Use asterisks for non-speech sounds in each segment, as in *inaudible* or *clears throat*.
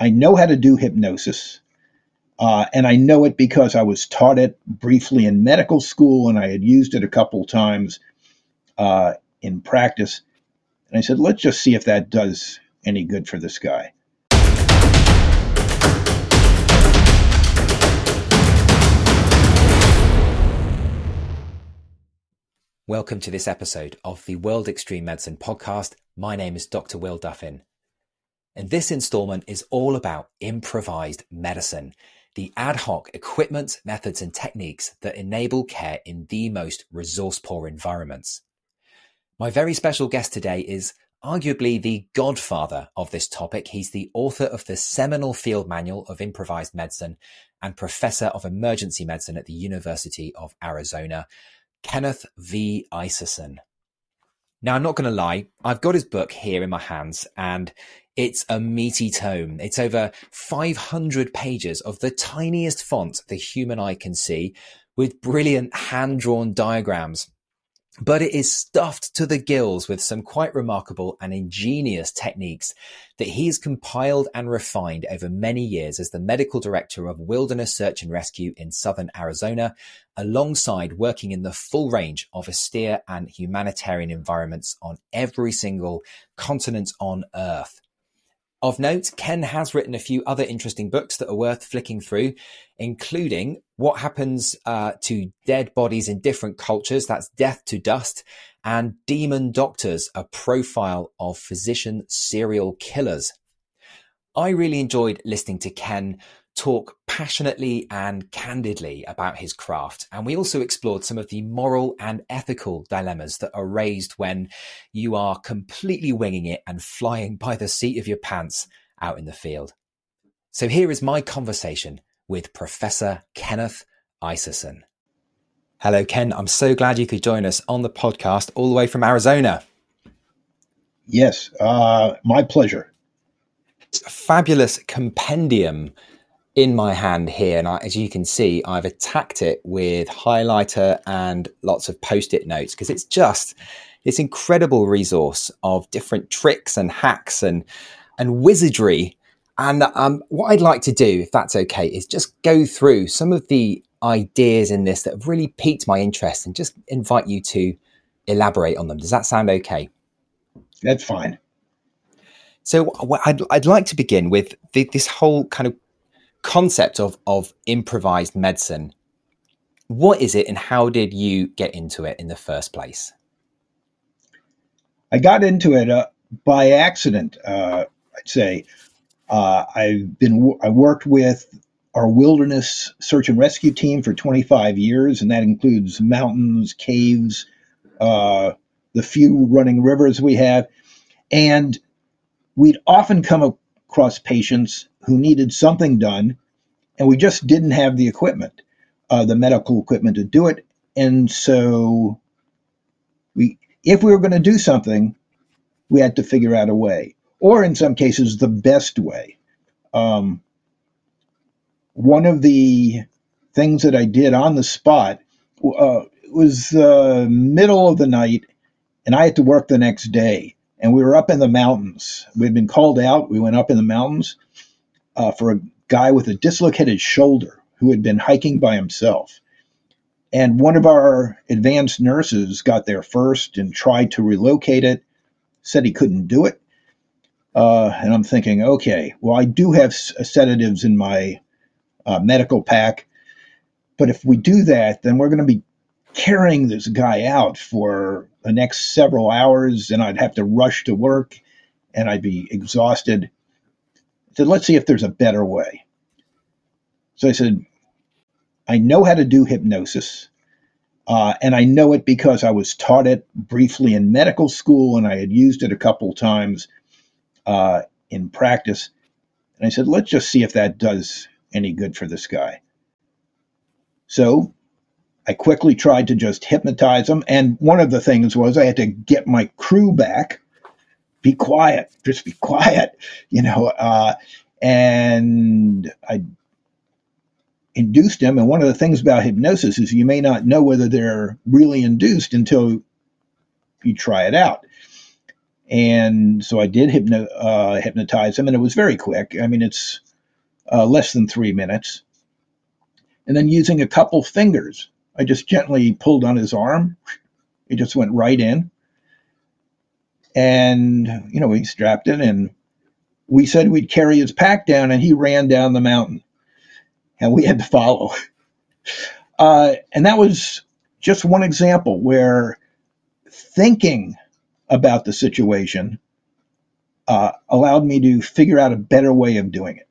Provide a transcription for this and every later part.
I know how to do hypnosis. Uh, and I know it because I was taught it briefly in medical school and I had used it a couple times uh, in practice. And I said, let's just see if that does any good for this guy. Welcome to this episode of the World Extreme Medicine podcast. My name is Dr. Will Duffin. And this installment is all about improvised medicine, the ad hoc equipment, methods, and techniques that enable care in the most resource poor environments. My very special guest today is arguably the godfather of this topic. He's the author of the seminal field manual of improvised medicine and professor of emergency medicine at the University of Arizona, Kenneth V. Iserson. Now, I'm not going to lie, I've got his book here in my hands, and it's a meaty tome. It's over 500 pages of the tiniest font the human eye can see with brilliant hand drawn diagrams. But it is stuffed to the gills with some quite remarkable and ingenious techniques that he's compiled and refined over many years as the medical director of Wilderness Search and Rescue in southern Arizona, alongside working in the full range of austere and humanitarian environments on every single continent on Earth. Of note, Ken has written a few other interesting books that are worth flicking through, including What Happens uh, to Dead Bodies in Different Cultures, that's Death to Dust, and Demon Doctors, a profile of physician serial killers. I really enjoyed listening to Ken talk passionately and candidly about his craft. And we also explored some of the moral and ethical dilemmas that are raised when you are completely winging it and flying by the seat of your pants out in the field. So here is my conversation with Professor Kenneth Iserson. Hello, Ken. I'm so glad you could join us on the podcast all the way from Arizona. Yes, uh, my pleasure. It's a fabulous compendium in my hand here. And I, as you can see, I've attacked it with highlighter and lots of post-it notes because it's just this incredible resource of different tricks and hacks and and wizardry. And um, what I'd like to do, if that's okay, is just go through some of the ideas in this that have really piqued my interest and just invite you to elaborate on them. Does that sound okay? That's fine. So I'd, I'd like to begin with the, this whole kind of concept of of improvised medicine. What is it and how did you get into it in the first place? I got into it uh, by accident uh, i'd say. Uh, i've been i worked with our wilderness search and rescue team for 25 years and that includes mountains caves uh, the few running rivers we have. And we'd often come across patients who needed something done, and we just didn't have the equipment, uh, the medical equipment to do it. And so, we, if we were going to do something, we had to figure out a way, or in some cases, the best way. Um, one of the things that I did on the spot uh, was the uh, middle of the night, and I had to work the next day. And we were up in the mountains. We'd been called out. We went up in the mountains, uh, for a guy with a dislocated shoulder who had been hiking by himself. And one of our advanced nurses got there first and tried to relocate it, said he couldn't do it. Uh, and I'm thinking, okay, well, I do have uh, sedatives in my uh, medical pack, but if we do that, then we're going to be carrying this guy out for the next several hours, and I'd have to rush to work, and I'd be exhausted said, let's see if there's a better way. So I said, I know how to do hypnosis. Uh, and I know it because I was taught it briefly in medical school and I had used it a couple times uh, in practice. And I said, let's just see if that does any good for this guy. So I quickly tried to just hypnotize him. And one of the things was I had to get my crew back be quiet, just be quiet, you know. Uh, and I induced him. And one of the things about hypnosis is you may not know whether they're really induced until you try it out. And so I did hypno, uh, hypnotize him, and it was very quick. I mean, it's uh, less than three minutes. And then using a couple fingers, I just gently pulled on his arm. It just went right in. And, you know, we strapped it and we said we'd carry his pack down, and he ran down the mountain. And we had to follow. *laughs* Uh, and that was just one example where thinking about the situation uh, allowed me to figure out a better way of doing it.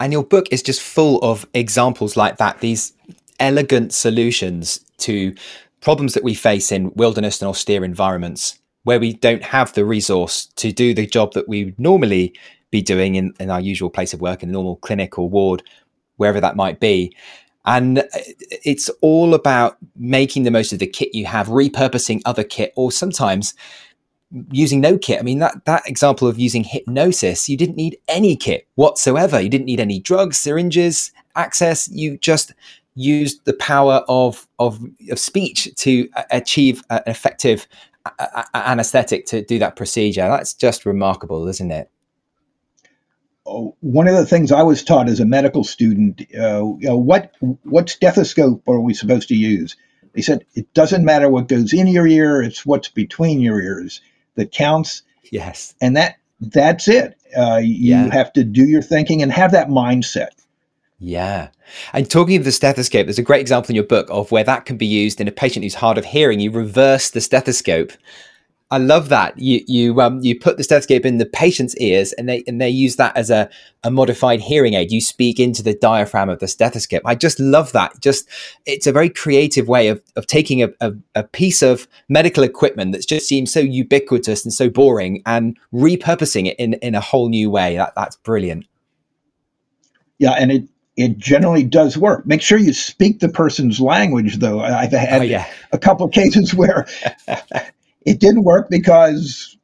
And your book is just full of examples like that, these elegant solutions to problems that we face in wilderness and austere environments where we don't have the resource to do the job that we would normally be doing in, in our usual place of work, in a normal clinic or ward, wherever that might be. And uh, it's all about making the most of the kit you have, repurposing other kit, or sometimes using no kit. I mean, that, that example of using hypnosis, you didn't need any kit whatsoever. You didn't need any drugs, syringes, access. You just used the power of, of, of speech to achieve an effective anesthetic to do that procedure. That's just remarkable, isn't it? one of the things I was taught as a medical student, uh, you know, what what stethoscope are we supposed to use? They said it doesn't matter what goes in your ear; it's what's between your ears that counts. Yes, and that that's it. Uh, you yeah. have to do your thinking and have that mindset. Yeah. And talking of the stethoscope, there's a great example in your book of where that can be used in a patient who's hard of hearing. You reverse the stethoscope I love that you you um you put the stethoscope in the patient's ears and they and they use that as a, a modified hearing aid. You speak into the diaphragm of the stethoscope. I just love that. Just it's a very creative way of of taking a, a, a piece of medical equipment that just seems so ubiquitous and so boring and repurposing it in in a whole new way. That that's brilliant. Yeah, and it it generally does work. Make sure you speak the person's language, though. I've had oh, yeah. a couple of cases where *laughs* it didn't work because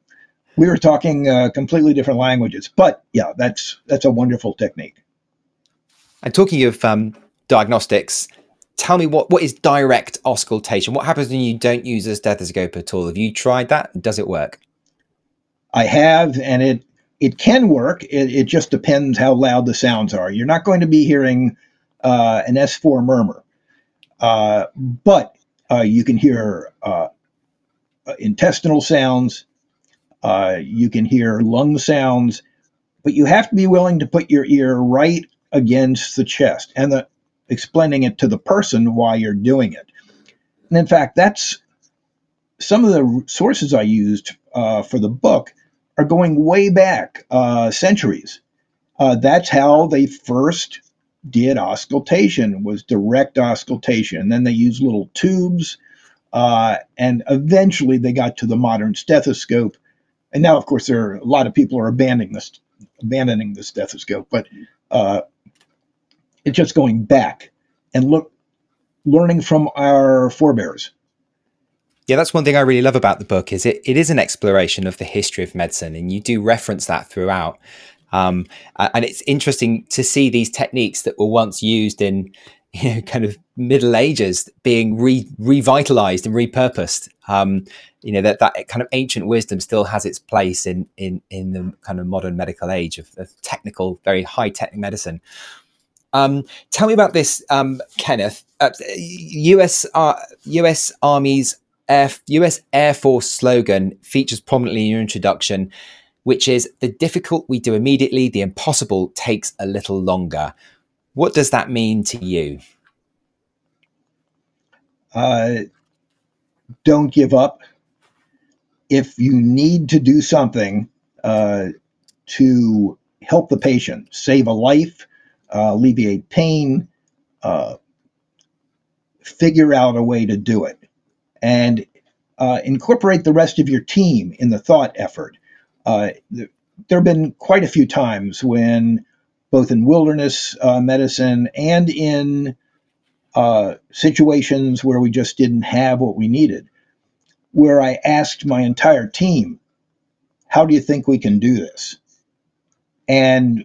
we were talking uh, completely different languages. But yeah, that's that's a wonderful technique. And talking of um, diagnostics, tell me what what is direct auscultation? What happens when you don't use a stethoscope at all? Have you tried that? Does it work? I have, and it it can work. It, it just depends how loud the sounds are. You're not going to be hearing uh, an S4 murmur, uh, but uh, you can hear uh, uh, intestinal sounds. Uh, you can hear lung sounds, but you have to be willing to put your ear right against the chest and the, explaining it to the person why you're doing it. And in fact, that's some of the sources I used for the book are going way back uh, centuries. Uh, that's how they first did auscultation was direct auscultation. And then they used little tubes uh, and eventually they got to the modern stethoscope. And now, of course, there are a lot of people are abandoning this, abandoning the stethoscope, but uh, it's just going back and look, learning from our forebears. Yeah, that's one thing I really love about the book is it, it is an exploration of the history of medicine, and you do reference that throughout. Um, and it's interesting to see these techniques that were once used in *laughs* you know, kind of Middle Ages being re- revitalized and repurposed. Um, you know that that kind of ancient wisdom still has its place in in in the kind of modern medical age of, of technical, very high tech medicine. Um, tell me about this, um, Kenneth. Uh, U.S. Uh, U.S. Army's Air, U.S. Air Force slogan features prominently in your introduction, which is "The difficult we do immediately, the impossible takes a little longer." What does that mean to you? Uh, don't give up. If you need to do something uh, to help the patient, save a life, uh, alleviate pain, uh, figure out a way to do it, and uh, incorporate the rest of your team in the thought effort. Uh, there have been quite a few times when both in wilderness uh, medicine and in uh, situations where we just didn't have what we needed, where I asked my entire team, How do you think we can do this? And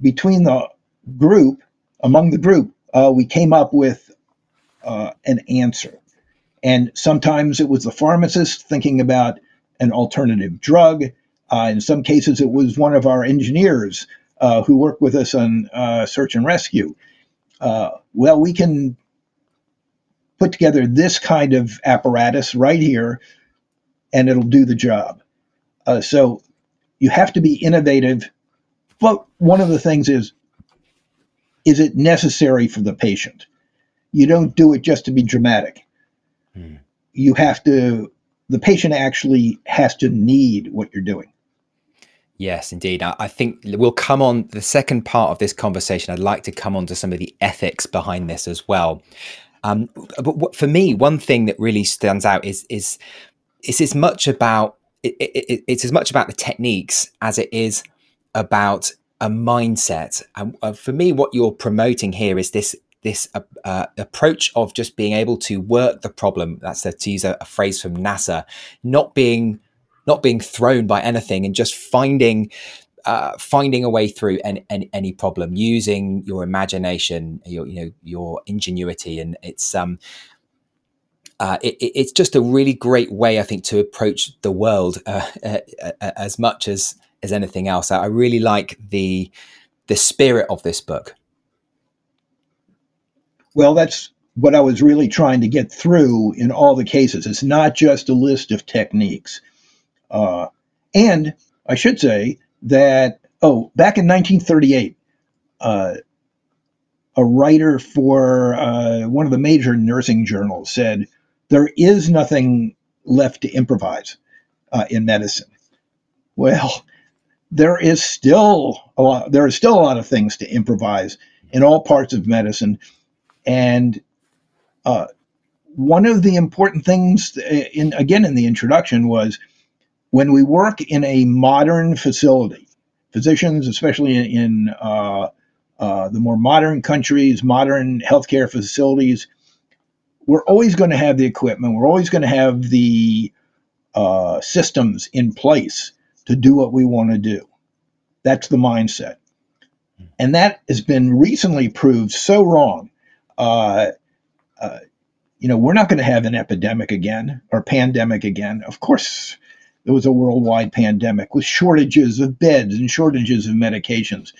between the group, among the group, uh, we came up with uh, an answer. And sometimes it was the pharmacist thinking about an alternative drug. Uh, in some cases, it was one of our engineers uh, who worked with us on uh, search and rescue. Uh, well, we can put together this kind of apparatus right here, and it'll do the job. Uh, so you have to be innovative. But one of the things is, is it necessary for the patient? You don't do it just to be dramatic. Hmm. You have to, the patient actually has to need what you're doing. Yes, indeed. I think we'll come on the second part of this conversation. I'd like to come on to some of the ethics behind this as well. Um, but for me, one thing that really stands out is is it's as much about it, it, it's as much about the techniques as it is about a mindset. And uh, for me, what you're promoting here is this this uh, uh, approach of just being able to work the problem. That's a, to use a, a, phrase from NASA, not being not being thrown by anything and just finding uh, finding a way through any, any, any, problem using your imagination, your you know your ingenuity, and it's um uh, it, it's just a really great way, I think, to approach the world uh, uh, uh, as much as as anything else. I really like the the spirit of this book. Well, that's what I was really trying to get through in all the cases. It's not just a list of techniques. Uh, and I should say that, oh, back in 1938, uh, a writer for uh, one of the major nursing journals said, There is nothing left to improvise uh, in medicine. Well, there is still a lot, there are still a lot of things to improvise in all parts of medicine. And uh, one of the important things, uh, in again in the introduction, was when we work in a modern facility, physicians, especially in uh, uh, the more modern countries, modern healthcare facilities, we're always going to have the equipment, we're always going to have the uh, systems in place to do what we want to do. That's the mindset. And that has been recently proved so wrong. Uh, uh, you know, we're not going to have an epidemic again or pandemic again. Of course, there was a worldwide pandemic with shortages of beds and shortages of medications.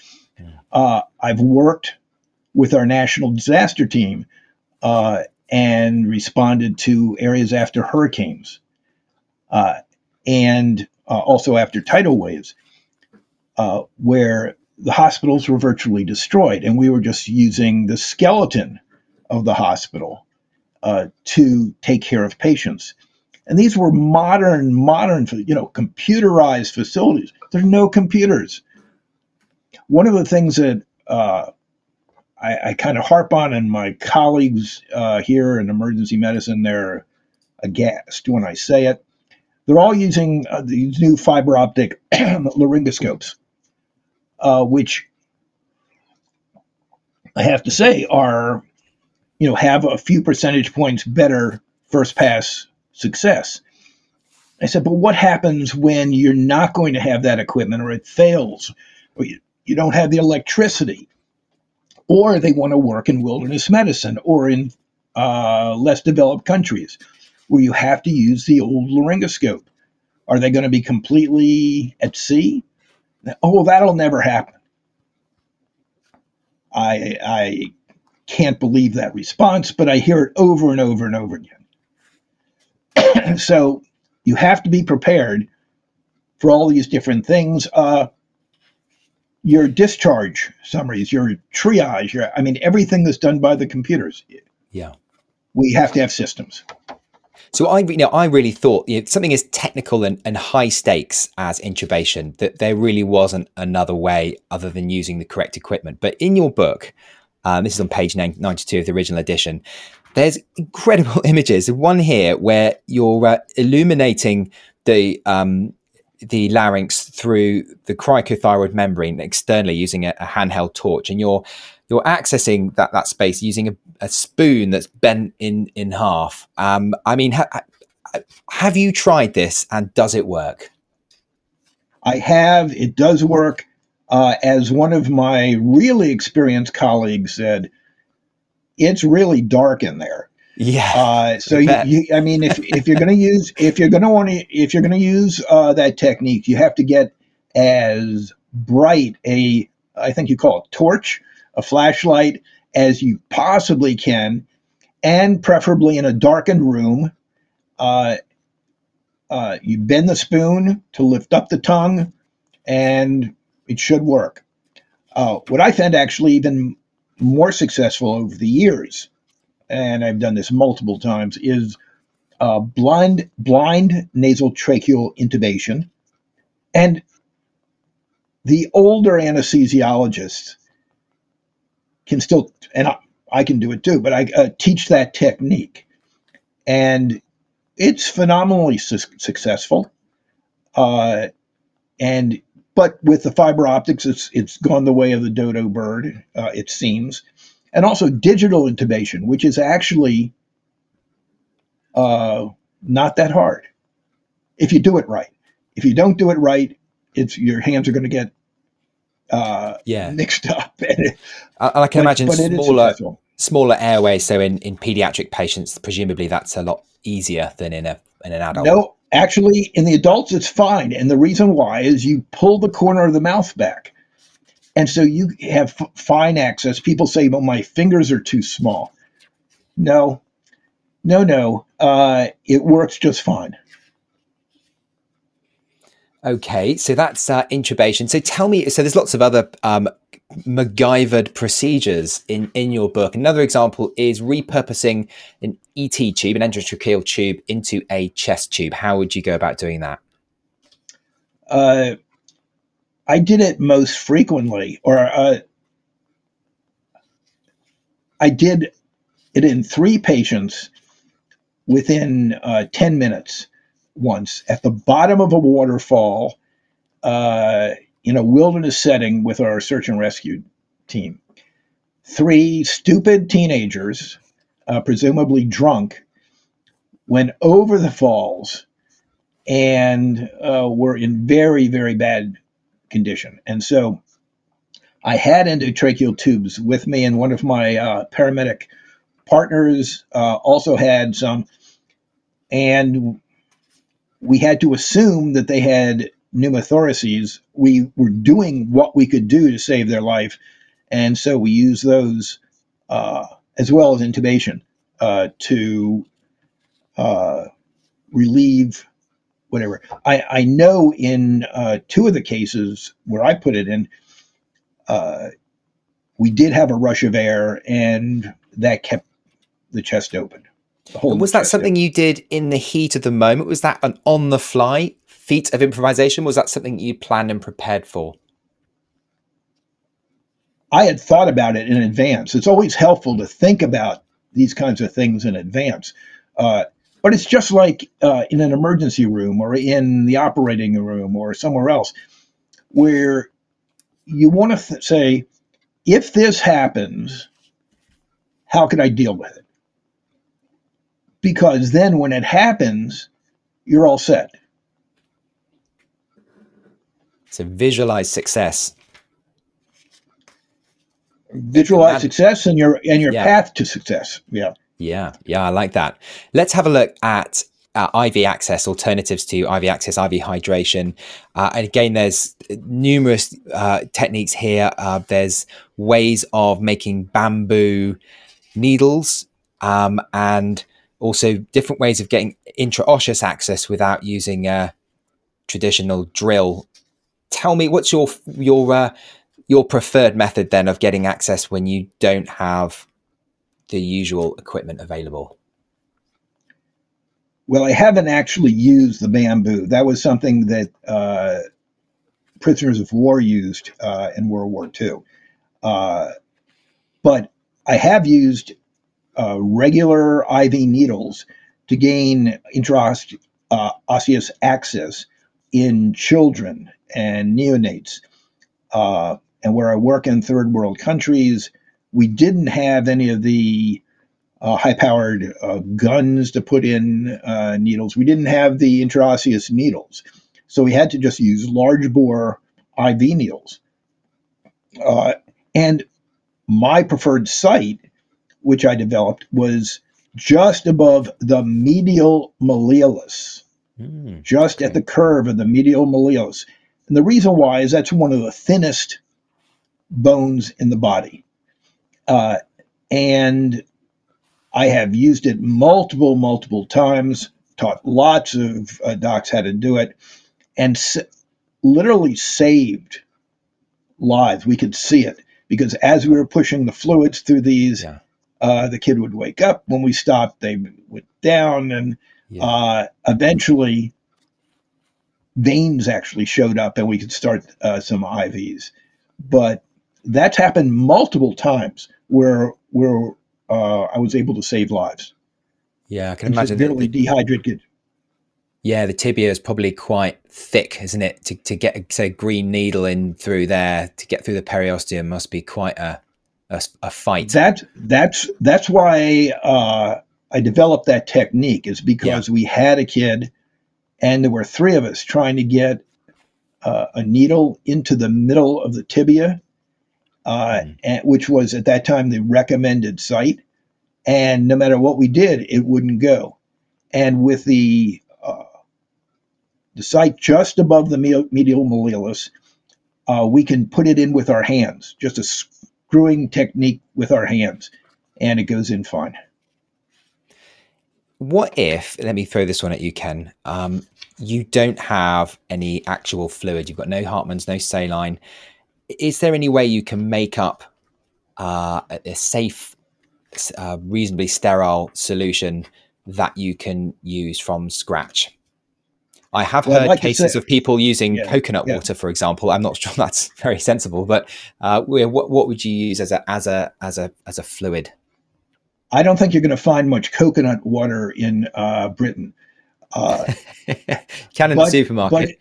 Uh, I've worked with our national disaster team uh, and responded to areas after hurricanes uh, and uh, also after tidal waves, uh, where the hospitals were virtually destroyed, and we were just using the skeleton of the hospital uh, to take care of patients. And these were modern, modern, you know, computerized facilities. There's no computers. One of the things that uh, I, I kind of harp on, and my colleagues uh, here in emergency medicine, they're aghast when I say it. They're all using uh, these new fiber optic *clears throat* laryngoscopes, uh, which I have to say are, you know, have a few percentage points better first pass success. I said, but what happens when you're not going to have that equipment or it fails or you, you don't have the electricity? Or they want to work in wilderness medicine or in uh, less developed countries where you have to use the old laryngoscope. Are they going to be completely at sea? Oh, well, that'll never happen. I, I can't believe that response, but I hear it over and over and over again. *clears throat* so you have to be prepared for all these different things. Uh, your discharge summaries, your triage, your, I mean, everything that's done by the computers. Yeah. We have to have systems. So I, you know, I really thought you know, something as technical and, and high stakes as intubation that there really wasn't another way other than using the correct equipment. But in your book, um, this is on page 92 of the original edition, there's incredible *laughs* images. One here where you're uh, illuminating the um, the larynx through the cricothyroid membrane externally using a, a, handheld torch, and you're you're accessing that that space using a, a spoon that's bent in in half. Um, I mean, ha- have you tried this, and does it work? I have. It does work. Uh, as one of my really experienced colleagues said, it's really dark in there. Yeah. Uh, so you, you, I mean, if, if you're going to use, if you're going to want to, if you're going to use uh, that technique, you have to get as bright a, I think you call it torch, a flashlight, as you possibly can, and preferably in a darkened room. Uh, uh, you bend the spoon to lift up the tongue, and it should work. Uh, what I found actually even more successful over the years, and I've done this multiple times, is uh, blind blind nasal tracheal intubation, and the older anesthesiologists can still, and I, I can do it too, but I uh, teach that technique, and it's phenomenally su- successful. Uh, and but with the fiber optics, it's it's gone the way of the dodo bird, uh, it seems, and also digital intubation, which is actually uh, not that hard if you do it right. If you don't do it right, it's your hands are going to get uh, yeah mixed up. *laughs* and I, I can but- imagine but smaller smaller airways. So in in pediatric patients, presumably that's a lot easier than in a in an adult. No, actually, in the adults, it's fine. And the reason why is you pull the corner of the mouth back. And so you have f- fine access. People say, well, my fingers are too small. No, no, no. Uh, it works just fine. Okay, so that's uh, intubation. So tell me, so there's lots of other um, MacGyvered procedures in, in your book. Another example is repurposing an ET tube, an endotracheal tube, into a chest tube. How would you go about doing that? Uh, I did it most frequently, or uh, I did it in three patients within uh, 10 minutes once at the bottom of a waterfall uh, in a wilderness setting with our search and rescue team. Three stupid teenagers, uh, presumably drunk, went over the falls and uh, were in very, very bad condition. And so I had endotracheal tubes with me, and one of my uh, paramedic partners uh, also had some. And we had to assume that they had pneumothoraces. We were doing what we could do to save their life. And so we used those uh, as well as intubation uh, to uh, relieve whatever. I, I know in uh, two of the cases where I put it in, uh, we did have a rush of air and that kept the chest open. The was that something you did in the heat of the moment? Was that an on the fly feat of improvisation? Was that something you planned and prepared for? I had thought about it in advance. It's always helpful to think about these kinds of things in advance. Uh, but it's just like uh, in an emergency room or in the operating room or somewhere else where you want to th- say, if this happens, how can I deal with it? Because then when it happens, you're all set. So visualize success. Visualize success and your and your Yeah. path to success. Yeah. Yeah, yeah, I like that. Let's have a look at uh, IV access, alternatives to IV access, IV hydration. Uh, and again, there's numerous uh, techniques here. Uh, there's ways of making bamboo needles um, and also different ways of getting intraosseous access without using a traditional drill. Tell me, what's your your uh, your preferred method then of getting access when you don't have the usual equipment available? Well, I haven't actually used the bamboo. That was something that uh, prisoners of war used uh, in World War II. Uh, but I have used uh, regular IV needles to gain intraosseous uh, access in children and neonates. Uh, and where I work in third world countries, we didn't have any of the uh, high powered uh, guns to put in uh, needles. We didn't have the intraosseous needles. So we had to just use large bore IV needles. Uh, and my preferred site, which I developed, was just above the medial malleolus, mm, just okay. at the curve of the medial malleolus. And the reason why is that's one of the thinnest bones in the body. Uh, and I have used it multiple, multiple times, taught lots of uh, docs how to do it, and s- literally saved lives. We could see it because as we were pushing the fluids through these, yeah. uh, the kid would wake up. When we stopped, they went down, and yeah. uh, eventually veins actually showed up, and we could start uh, some IVs. But that's happened multiple times where where uh, I was able to save lives. Yeah, I can imagine. Severely dehydrated. Yeah, the tibia is probably quite thick, isn't it? To, to get say green needle in through there to get through the periosteum must be quite a a, a fight. That that's that's why uh, I developed that technique is because yeah. we had a kid, and there were three of us trying to get uh, a needle into the middle of the tibia, uh, mm. and, which was at that time the recommended site. And no matter what we did, it wouldn't go. And with the uh, the site just above the medial malleolus, uh, we can put it in with our hands, just a screwing technique with our hands, and it goes in fine. What if, let me throw this one at you, Ken, um, you don't have any actual fluid, you've got no Hartmann's, no saline. Is there any way you can make up uh, a safe, uh, reasonably sterile solution that you can use from scratch? I have well, heard like cases of people using yeah, coconut yeah. water, for example. I'm not *laughs* sure that's very sensible, but uh, what, what would you use as a as a as a as a fluid? I don't think you're going to find much coconut water in uh, Britain. Uh, *laughs* Can in but, the supermarket,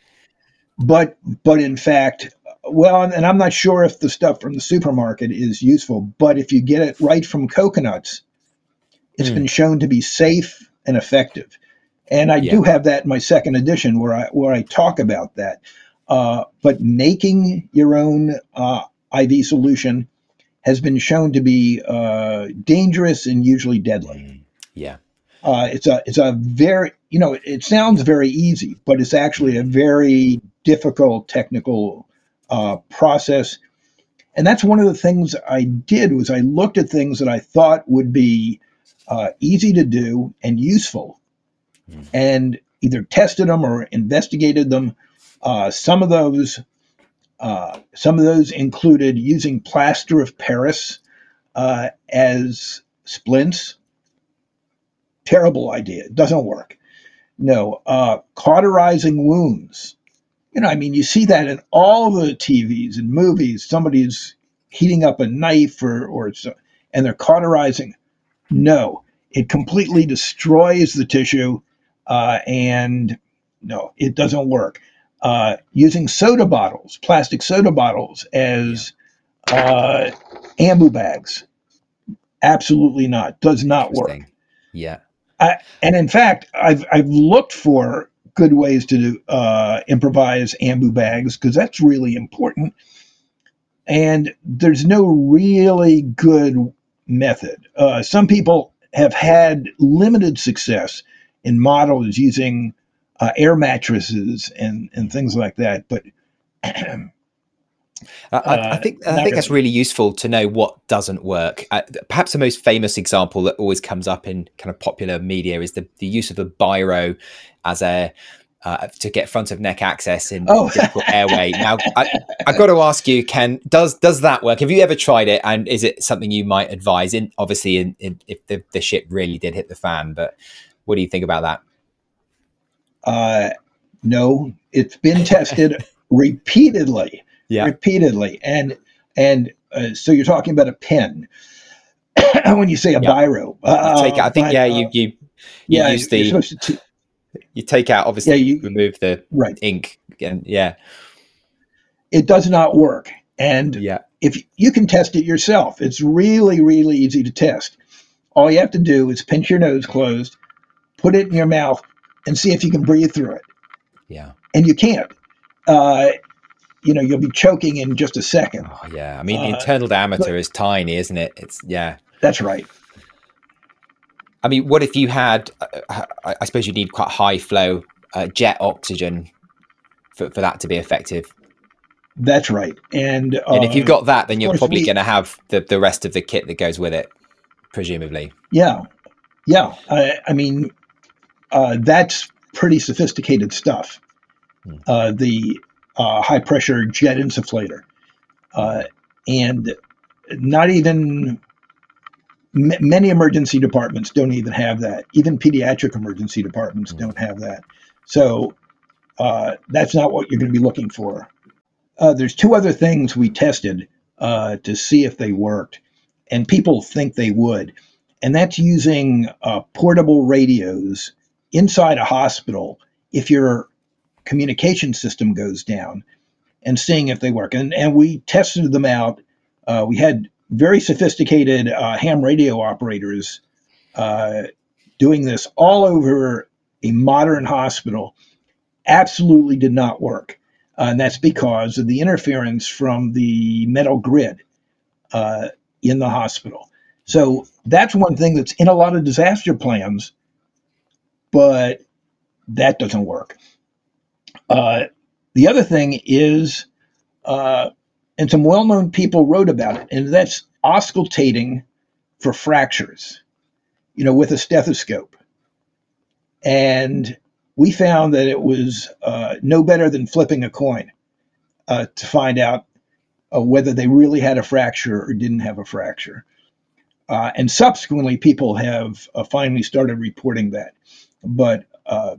but, but but in fact, well, and I'm not sure if the stuff from the supermarket is useful, but if you get it right from coconuts, it's mm. been shown to be safe and effective. And I yeah. do have that in my second edition where I where I talk about that. Uh, but making your own uh, IV solution has been shown to be uh, dangerous and usually deadly. Mm, yeah, uh, it's a it's a very you know it sounds very easy, but it's actually a very difficult technical uh, process. And that's one of the things I did was I looked at things that I thought would be uh, easy to do and useful, mm. and either tested them or investigated them. Uh, some of those, uh, some of those included using plaster of Paris uh, as splints. Terrible idea. It doesn't work. No, uh, cauterizing wounds. You know, I mean, you see that in all the TVs and movies. Somebody's heating up a knife or, or and they're cauterizing. No, it completely destroys the tissue uh, and no, it doesn't work. Uh, using soda bottles, plastic soda bottles, as uh, ambu bags, absolutely not. Does not work. Yeah. I, and in fact, I've I've looked for good ways to do, uh, improvise ambu bags because that's really important. And there's no really good method. Uh, some people have had limited success in models using uh, air mattresses and, and things like that. But I, I, think I think that's really useful to know what doesn't work. Uh, perhaps the most famous example that always comes up in kind of popular media is the, the use of the biro as a uh, to get front of neck access in oh. difficult *laughs* airway. Now, I, have got to ask you, Ken, does does that work? Have you ever tried it, and is it something you might advise? In obviously, in, in if the, the ship really did hit the fan, but what do you think about that? Uh, no, it's been tested *laughs* repeatedly, yeah. repeatedly, and and uh, so you're talking about a pen *clears throat* when you say a biro. Uh, take, I think, yeah, you you, you yeah, use the to, you take out obviously yeah, you, remove the right. ink and yeah, it does not work. And yeah. if you can test it yourself, it's really really easy to test. All you have to do is pinch your nose closed, put it in your mouth, and see if you can breathe through it. Yeah. And you can't. Uh, you know, you'll be choking in just a second. Oh, yeah. I mean, the uh, internal diameter but, is tiny, isn't it? It's, yeah. That's right. I mean, what if you had? Uh, I suppose you need quite high flow uh, jet oxygen for, for that to be effective. That's right. And, uh, and if you've got that, then you're probably going to have the, the rest of the kit that goes with it, presumably. Yeah. Yeah. I, I mean, uh, that's pretty sophisticated stuff. Hmm. Uh, the uh, high pressure jet insufflator. Uh, and not even m- many emergency departments don't even have that. Even pediatric emergency departments hmm. don't have that. So uh, that's not what you're going to be looking for. Uh, there's two other things we tested uh, to see if they worked, and people think they would, and that's using uh, portable radios inside a hospital if your communication system goes down, and seeing if they work. And and we tested them out. Uh, we had very sophisticated uh, ham radio operators doing this all over a modern hospital absolutely did not work. Uh, and that's because of the interference from the metal grid uh, in the hospital. So that's one thing that's in a lot of disaster plans, but that doesn't work. Uh, the other thing is, uh, and some well known people wrote about it, and that's auscultating for fractures, you know, with a stethoscope. And we found that it was uh, no better than flipping a coin uh, to find out uh, whether they really had a fracture or didn't have a fracture. Uh, and subsequently, people have finally started reporting that. But uh,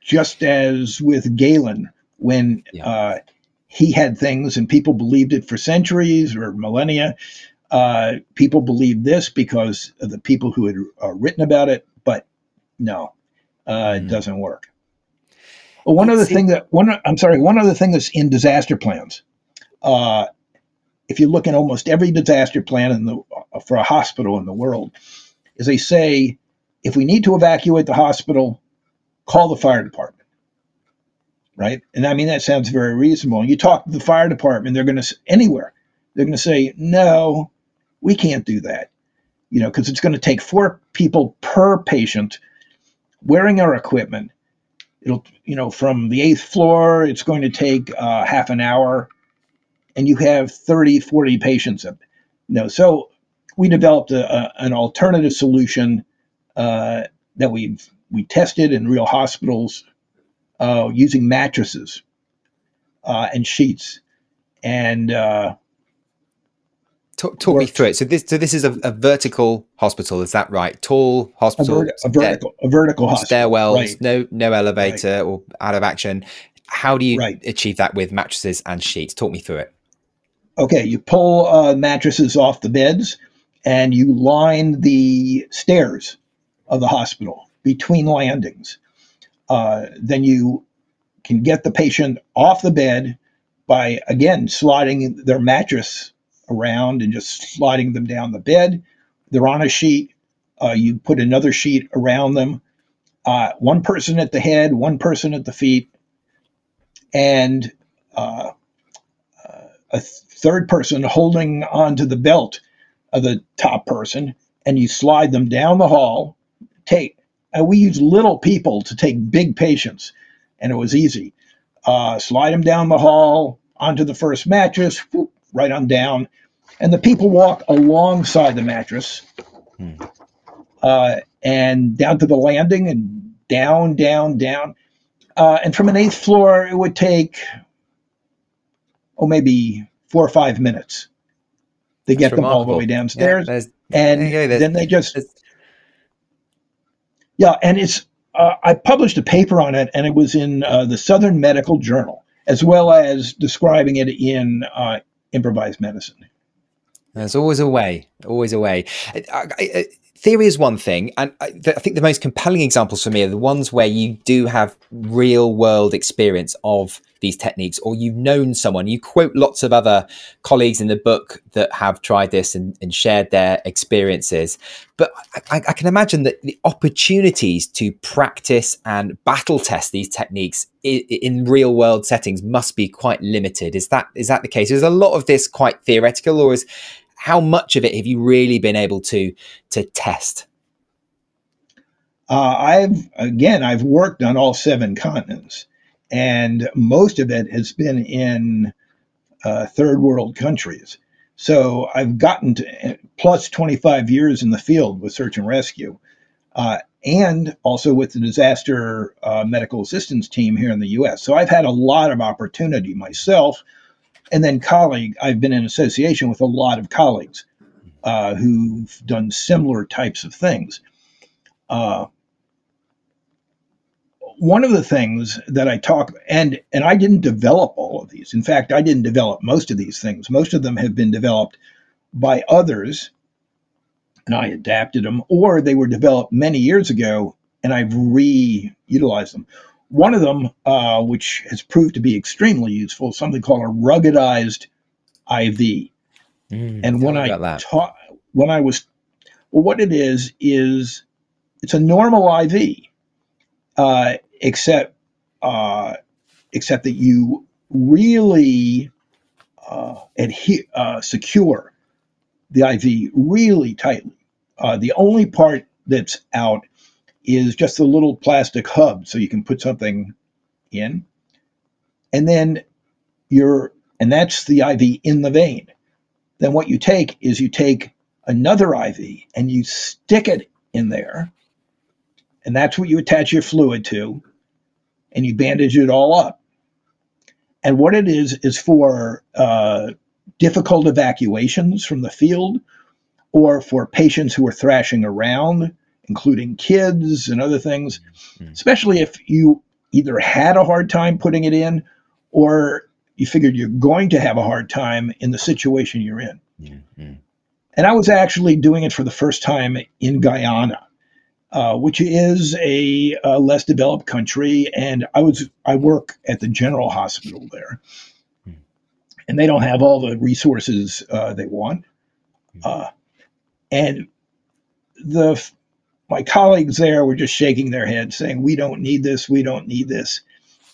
just as with Galen, when yeah. he had things and people believed it for centuries or millennia, people believed this because of the people who had written about it. But no, uh, it mm. doesn't work. Well, one other thing that one I'm sorry, one other thing that's in disaster plans. Uh, if you look at almost every disaster plan in the uh, for a hospital in the world, is they say if we need to evacuate the hospital, call the fire department. Right, and I mean that sounds very reasonable. You talk to the fire department, they're going to anywhere, they're going to say no, we can't do that. You know, because it's going to take four people per patient wearing our equipment. It'll, you know, from the eighth floor, it's going to take uh, half an hour, and you have 30, 40 patients. You know, so we developed a, a, an alternative solution uh, that we've we tested in real hospitals uh, using mattresses uh, and sheets, and uh, Talk, talk me through it. So this, so this is a, a, vertical hospital. Is that right? Tall hospital. A, a vertical, a vertical hospital. Stairwells, right. no, no elevator right. or out of action. How do you right. achieve that with mattresses and sheets? Talk me through it. Okay, you pull uh, mattresses off the beds, and you line the stairs of the hospital between landings. Uh, then you can get the patient off the bed by again sliding their mattress around and just sliding them down the bed. They're on a sheet. Uh, you put another sheet around them. Uh, one person at the head, one person at the feet, and uh, uh a third person holding onto the belt of the top person. And you slide them down the hall. Take. we use little people to take big patients, and it was easy. Uh, slide them down the hall onto the first mattress. Whoop, right on down, and the people walk alongside the mattress hmm. uh, and down to the landing and down, down, down. Uh, and from an eighth floor, it would take, oh, maybe four or five minutes to That's get remarkable. them all the way downstairs. Yeah, and then they just, yeah, and it's, uh, I published a paper on it, and it was in uh, the Southern Medical Journal, as well as describing it in uh, improvised medicine. There's always a way, always a way. I, I, theory is one thing, and I, I, think the most compelling examples for me are the ones where you do have real world experience of these techniques, or you've known someone. You quote lots of other colleagues in the book that have tried this and, and shared their experiences. But I, I, can imagine that the opportunities to practice and battle test these techniques in, in real world settings must be quite limited. Is that is that the case? Is a lot of this quite theoretical, or is how much of it have you really been able to to test? Uh, I've again, I've worked on all seven continents, and most of it has been in uh, third world countries. So I've gotten to plus 25 years in the field with search and rescue, uh, and also with the disaster uh, medical assistance team here in the U.S. So I've had a lot of opportunity myself, and then colleague. I've been in association with a lot of colleagues uh, who've done similar types of things. Uh, one of the things that I talk and and I didn't develop all of these. In fact, I didn't develop most of these things. Most of them have been developed by others and I adapted them or they were developed many years ago and I've reutilized them. One of them, uh, which has proved to be extremely useful, is something called a ruggedized IV. Mm, and when I taught, when I was, well, what it is is it's a normal IV. Uh, except uh, except that you really uh, adhere, uh, secure the IV really tightly. Uh, the only part that's out is just a little plastic hub, so you can put something in, and then you're and that's the IV in the vein. Then what you take is you take another IV and you stick it in there, and that's what you attach your fluid to and you bandage it all up. And what it is is for uh, difficult evacuations from the field or for patients who are thrashing around, including kids and other things, mm-hmm. especially if you either had a hard time putting it in or you figured you're going to have a hard time in the situation you're in. Mm-hmm. And I was actually doing it for the first time in Guyana uh, which is a, a, less developed country. And I was I work at the General Hospital there, and they don't have all the resources uh, they want. Uh, and the my colleagues there were just shaking their heads, saying, "We don't need this. We don't need this."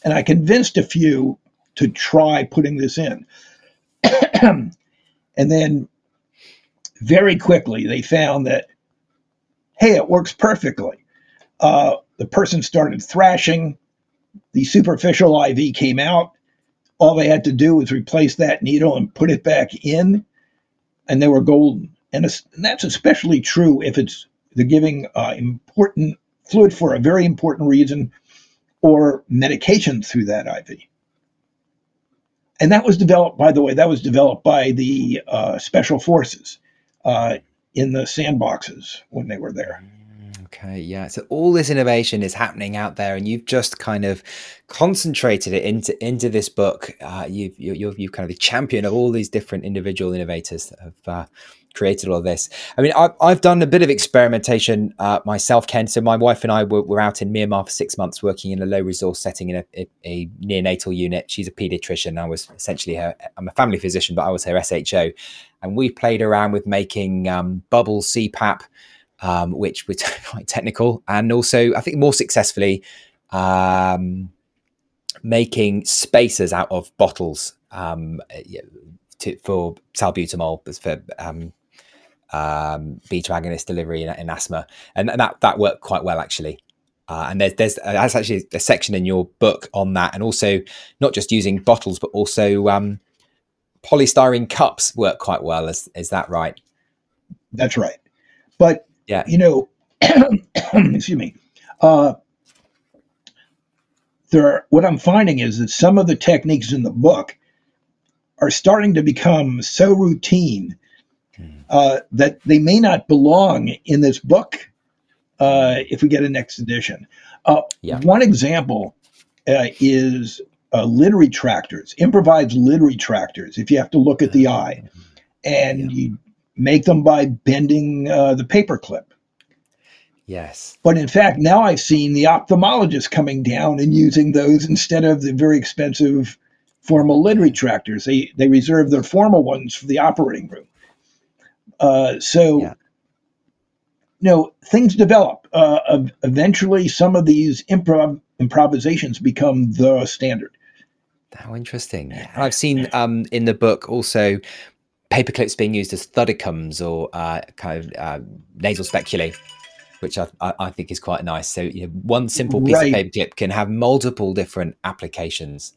And I convinced a few to try putting this in. *clears throat* and then very quickly they found that hey, it works perfectly. Uh, the person started thrashing. The superficial IV came out. All they had to do was replace that needle and put it back in, and they were golden. And, and that's especially true if it's they're giving uh, important fluid for a very important reason or medication through that IV. And that was developed, by the way, that was developed by the uh, special forces. Uh, in the sandboxes when they were there. Okay, yeah. So all this innovation is happening out there, and you've just kind of concentrated it into into this book. Uh, you've you're, you've kind of the champion of all these different individual innovators that have uh, created all of this. I mean, I've, I've done a bit of experimentation uh, myself, Ken. So my wife and I were, were, out in Myanmar for six months working in a low resource setting in a, a, a neonatal unit. She's a pediatrician. I was essentially her, I'm a family physician, but I was her SHO. And we played around with making um, bubble CPAP, um, which was *laughs* quite technical. And also, I think more successfully, um, making spacers out of bottles um, to, for salbutamol, for um, um, beta agonist delivery in, in asthma, and, and, that that worked quite well actually. Uh, and there's there's uh, that's actually a section in your book on that, and also not just using bottles, but also um, polystyrene cups work quite well. Is is that right? That's right. But yeah, you know, *clears throat* excuse me. Uh, there, are, what I'm finding is that some of the techniques in the book are starting to become so routine uh, that they may not belong in this book uh, if we get a next edition. Uh, yeah. One example uh, is uh, lid retractors, improvised lid retractors, if you have to look at the eye. And yeah. you make them by bending uh, the paper clip. Yes. But in fact, now I've seen the ophthalmologists coming down and using those instead of the very expensive formal lid tractors. They, they reserve their formal ones for the operating room. Uh, so, yeah. you know, things develop. Uh, eventually, some of these improv improvisations become the standard. How interesting! I've seen um, in the book also paper clips being used as Thudichums or uh, kind of uh, nasal speculae which I, I, think is quite nice. So you know, one simple piece right. of paper clip can have multiple different applications.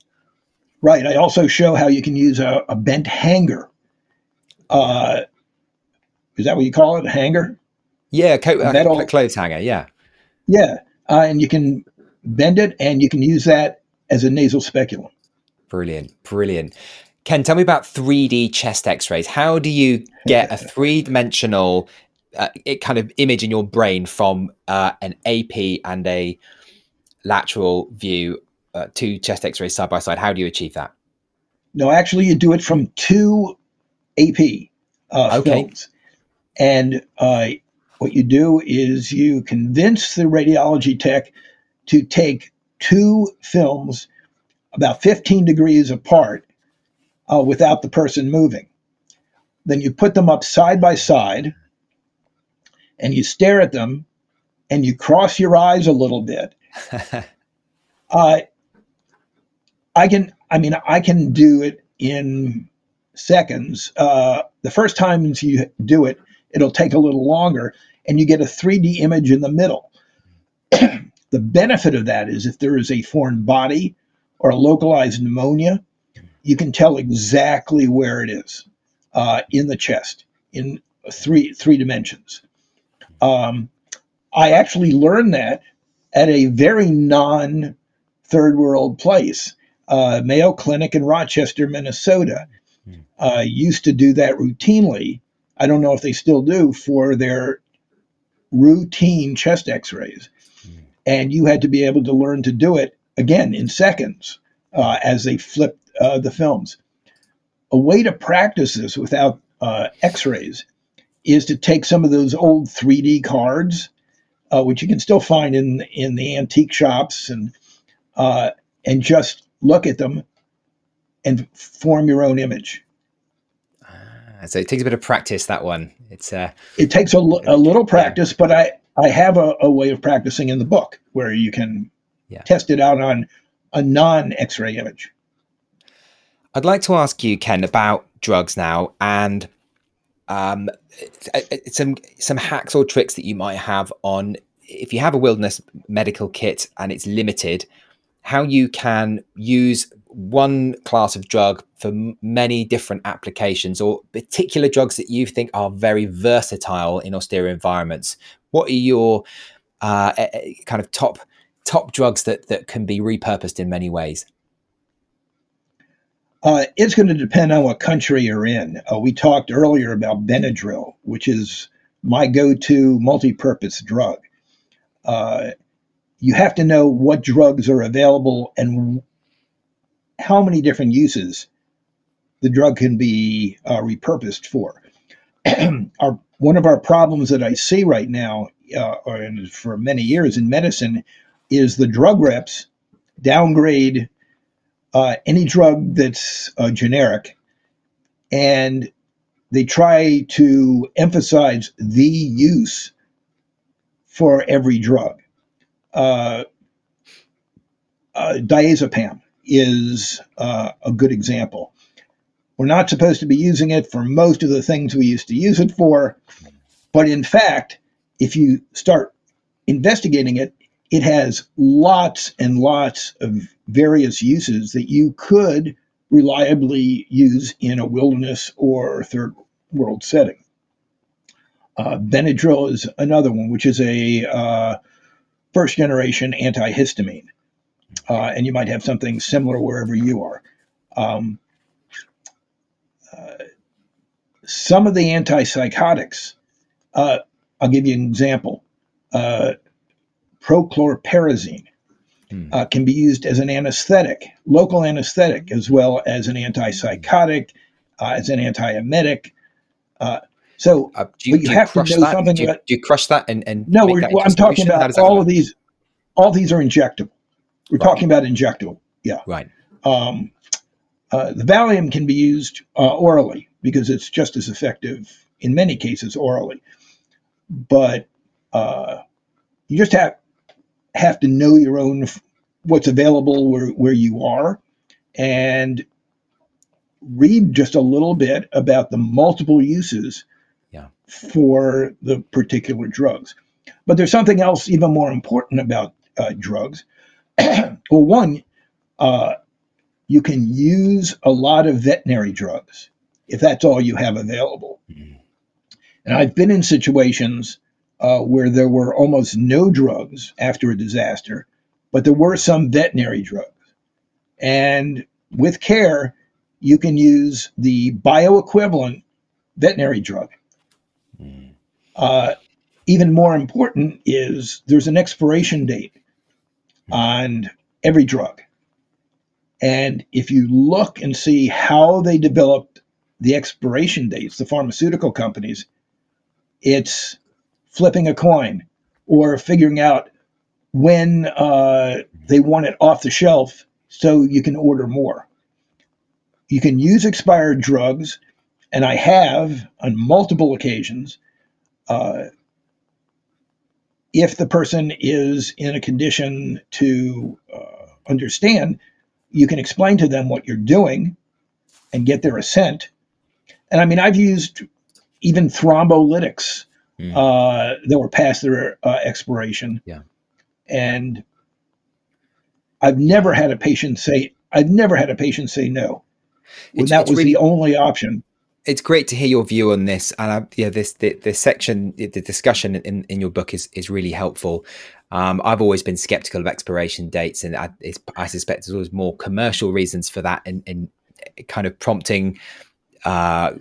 Right. I also show how you can use a, a bent hanger. Uh, is that what you call it? A hanger? Yeah, co- uh, metal clothes hanger. Yeah. Yeah, uh, and you can bend it, and you can use that as a nasal speculum. Brilliant, brilliant. Ken, tell me about 3D chest X-rays. How do you get a *laughs* three-dimensional uh, kind of image in your brain from uh, an AP and a lateral view uh, two chest X-rays side by side? How do you achieve that? No, actually, you do it from two AP uh, okay. films, and uh, what you do is you convince the radiology tech to take two films about 15 degrees apart uh, without the person moving. Then you put them up side by side and you stare at them and you cross your eyes a little bit. *laughs* uh, I can, I mean, I can do it in seconds. Uh, the first times you do it, it'll take a little longer and you get a 3D image in the middle. *clears throat* the benefit of that is if there is a foreign body or a localized pneumonia, you can tell exactly where it is uh, in the chest in three three dimensions. Um, I actually learned that at a very non third world place. Uh, Mayo Clinic in Rochester, Minnesota, hmm. uh, used to do that routinely. I don't know if they still do for their routine chest x rays. Mm. And you had to be able to learn to do it again in seconds uh, as they flipped uh, the films. A way to practice this without uh, x rays is to take some of those old 3D cards, uh, which you can still find in, in the antique shops, and, uh, and just look at them and form your own image. Ah, so it takes a bit of practice. That one, it's uh, it takes a, a little practice, but I I have a, a, way of practicing in the book where you can yeah. test it out on a non X-ray image. I'd like to ask you, Ken, about drugs now and um, some some hacks or tricks that you might have on if you have a wilderness medical kit and it's limited, how you can use one class of drug for many different applications or particular drugs that you think are very versatile in austere environments what are your uh, kind of top top drugs that that can be repurposed in many ways uh, it's going to depend on what country you're in. Uh, we talked earlier about Benadryl, which is my go-to multi-purpose drug. Uh, you have to know what drugs are available and how many different uses the drug can be uh, repurposed for. *clears throat* our, one of our problems that I see right now, uh, and for many years in medicine, is the drug reps downgrade uh, any drug that's uh, generic and they try to emphasize the use for every drug. Uh, uh, diazepam is uh, a good example. We're not supposed to be using it for most of the things we used to use it for, but in fact, if you start investigating it, it has lots and lots of various uses that you could reliably use in a wilderness or third world setting. Uh, Benadryl is another one, which is a uh, first generation antihistamine uh, and you might have something similar wherever you are. Um, uh, some of the antipsychotics, uh, I'll give you an example. Uh, prochlorperazine hmm. Uh, can be used as an anesthetic, local anesthetic, as well as an antipsychotic, uh, as an antiemetic. so do you, you have to know that? something. Do you, about, do you, crush that and, and no? Well, I'm talking about all of these. All these are injectable. We're right. talking about injectable. Yeah. Right. Um, uh, the Valium can be used uh, orally because it's just as effective in many cases orally. But uh, you just have have to know your own what's available where, where you are and read just a little bit about the multiple uses yeah. for the particular drugs. But there's something else even more important about uh, drugs. *clears throat* well, one, uh, you can use a lot of veterinary drugs if that's all you have available. Mm-hmm. And I've been in situations uh, where there were almost no drugs after a disaster, but there were some veterinary drugs. And with care, you can use the bioequivalent veterinary drug. Mm. Uh, even more important is there's an expiration date on every drug. And if you look and see how they developed the expiration dates, the pharmaceutical companies, it's flipping a coin or figuring out when uh, they want it off the shelf so you can order more. You can use expired drugs, and I have on multiple occasions. Uh, if the person is in a condition to uh, understand, you can explain to them what you're doing and get their assent. And I mean, I've used even thrombolytics mm. uh, that were past their uh, expiration. Yeah. And I've never had a patient say, I've never had a patient say no. When that was really, the only option. It's great to hear your view on this, and yeah, this the, the section, the discussion in, in your book is is really helpful. Um, I've always been skeptical of expiration dates, and I, I suspect there's always more commercial reasons for that, and, and kind of prompting uh,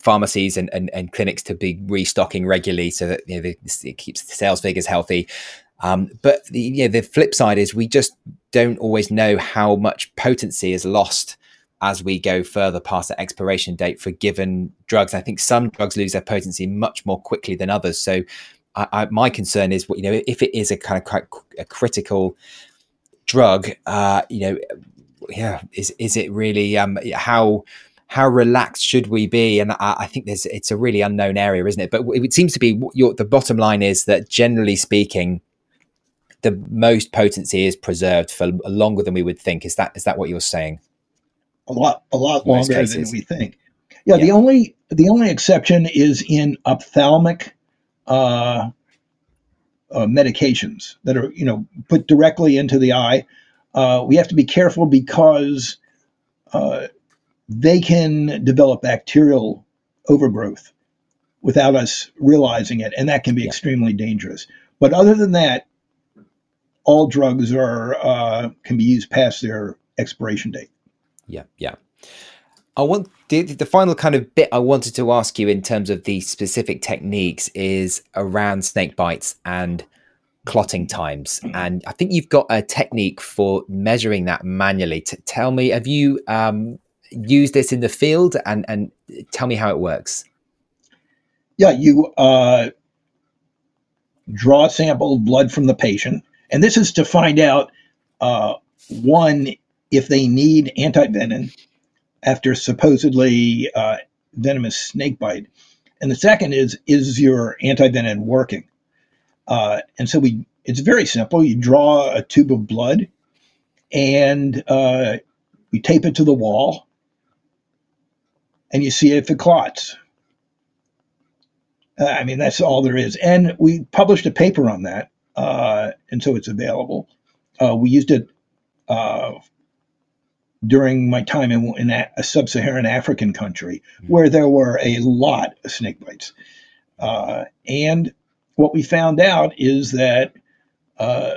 pharmacies and, and, and, clinics to be restocking regularly so that you know, it keeps the sales figures healthy. Um, but the, you know, the flip side is we just don't always know how much potency is lost as we go further past the expiration date for given drugs. I think some drugs lose their potency much more quickly than others. So I, I, my concern is, you know, if it is a kind of a critical drug, uh, you know, yeah, is is it really um, how how relaxed should we be? And I, I, think there's it's a really unknown area, isn't it? But it seems to be your, the bottom line is that generally speaking, the most potency is preserved for longer than we would think. Is that is that what you're saying? A lot, a lot longer than we think. Yeah, yeah, the only the only exception is in ophthalmic uh, uh, medications that are you know put directly into the eye. Uh, we have to be careful because uh, they can develop bacterial overgrowth without us realizing it, and that can be yeah. extremely dangerous. But other than that, all drugs are uh, can be used past their expiration date. Yeah, yeah. I want the, the final kind of bit I wanted to ask you in terms of the specific techniques is around snake bites and clotting times. And I think you've got a technique for measuring that manually. To tell me, have you um, used this in the field and, and tell me how it works? Yeah, you uh, draw a sample of blood from the patient and this is to find out uh, one, if they need antivenin after supposedly uh, venomous snake bite. And the second is, is your antivenin working? Uh, and so we, it's very simple. You draw a tube of blood and uh, you tape it to the wall and you see if it clots. Uh, I mean, that's all there is. And we published a paper on that uh, and so it's available. Uh, we used it during my time in, in a, sub-Saharan African country mm-hmm. where there were a lot of snake bites, uh, and what we found out is that uh,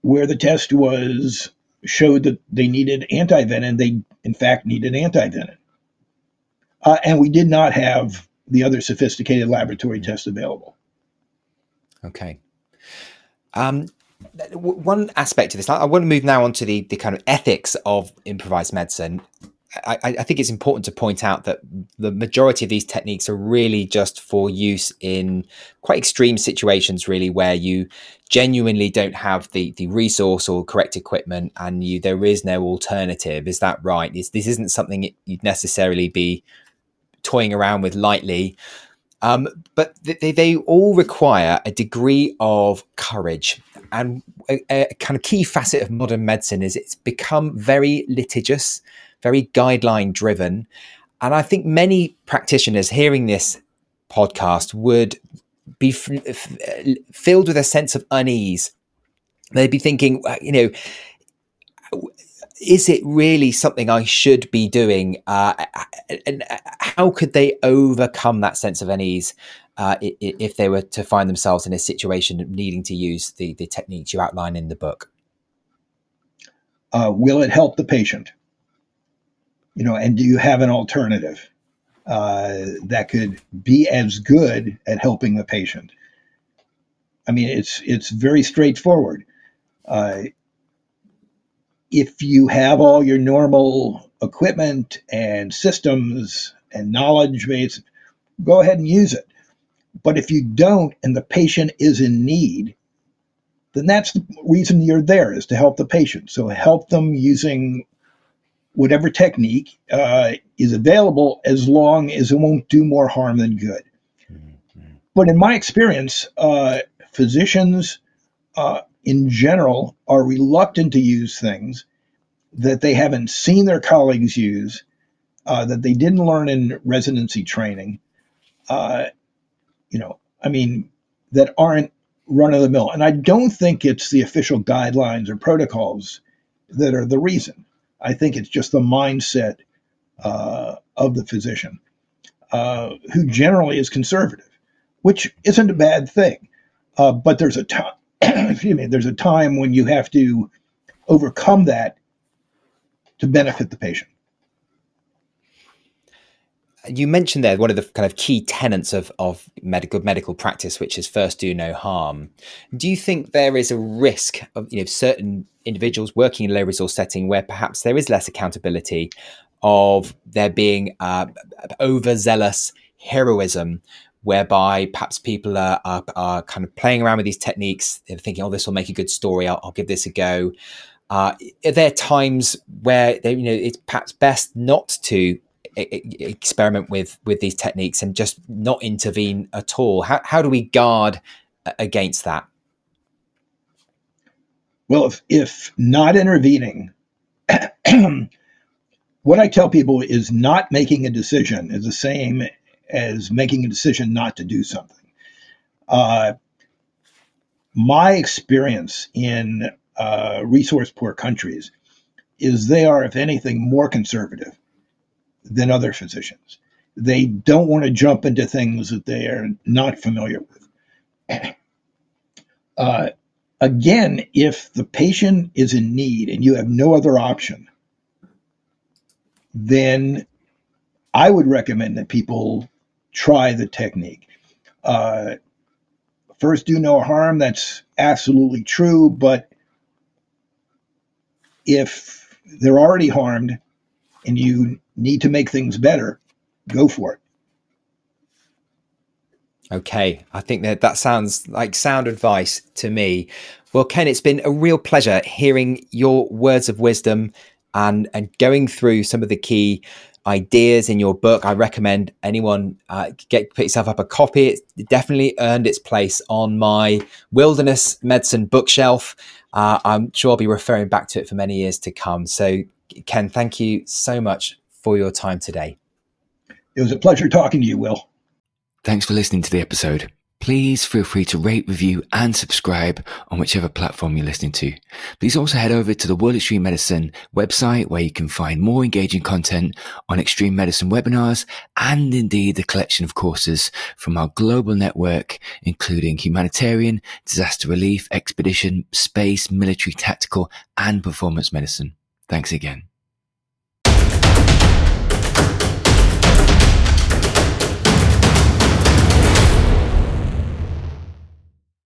where the test was showed that they needed antivenin, they in fact needed antivenin, uh, and we did not have the other sophisticated laboratory mm-hmm. tests available. Okay. Um, one aspect of this, I want to move now on to the, the kind of ethics of improvised medicine. I, I, think it's important to point out that the majority of these techniques are really just for use in quite extreme situations, really, where you genuinely don't have the the resource or correct equipment, and you there is no alternative. Is that right? Is, this isn't something you'd necessarily be toying around with lightly. Um, but they, they all require a degree of courage. And a, a, kind of key facet of modern medicine is it's become very litigious, very guideline driven. And I think many practitioners hearing this podcast would be f- f- filled with a sense of unease. They'd be thinking, you know, is it really something I should be doing? Uh, and how could they overcome that sense of unease uh, if they were to find themselves in a situation needing to use the, the techniques you outline in the book? Uh, will it help the patient? You know, and do you have an alternative uh, that could be as good at helping the patient? I mean, it's it's very straightforward. Uh, if you have all your normal equipment and systems and knowledge base, go ahead and use it. But if you don't and the patient is in need, then that's the reason you're there is to help the patient. So help them using whatever technique uh, is available as long as it won't do more harm than good. Mm-hmm. But in my experience, uh, physicians uh, in general are reluctant to use things that they haven't seen their colleagues use, uh, that they didn't learn in residency training. Uh, you know, I mean, that aren't run of the mill. And I don't think it's the official guidelines or protocols that are the reason. I think it's just the mindset uh, of the physician, uh, who generally is conservative, which isn't a bad thing. Uh, but there's a time, *clears throat* excuse me, there's a time when you have to overcome that to benefit the patient. You mentioned there one of the kind of key tenets of, of medical medical practice, which is first do no harm. Do you think there is a risk of you know certain individuals working in a low resource setting where perhaps there is less accountability of there being uh, overzealous heroism whereby perhaps people are, are, are, kind of playing around with these techniques. They're thinking, oh, this will make a good story. I'll, I'll give this a go. Uh, are there times where they, you know it's perhaps best not to experiment with with these techniques and just not intervene at all? How how do we guard against that? Well, if if not intervening, *clears throat* what I tell people is not making a decision is the same as making a decision not to do something. Uh, my experience in uh, resource poor countries is they are, if anything, more conservative than other physicians. They don't want to jump into things that they are not familiar with. *clears throat* Uh, again, if the patient is in need and you have no other option, then I would recommend that people try the technique. Uh, first, do no harm. That's absolutely true. But if they're already harmed and you need to make things better, go for it. Okay, I think that that sounds like sound advice to me. Well, Ken, it's been a real pleasure hearing your words of wisdom and and going through some of the key ideas in your book. I recommend anyone uh, get put yourself up a copy. It's definitely earned its place on my wilderness medicine bookshelf. Uh, I'm sure I'll be referring back to it for many years to come. So, Ken, thank you so much for your time today. It was a pleasure talking to you, Will. Thanks for listening to the episode. Please feel free to rate, review, and subscribe on whichever platform you're listening to. Please also head over to the World Extreme Medicine website where you can find more engaging content on extreme medicine webinars and indeed the collection of courses from our global network, including humanitarian, disaster relief, expedition, space, military, tactical, and performance medicine. Thanks again.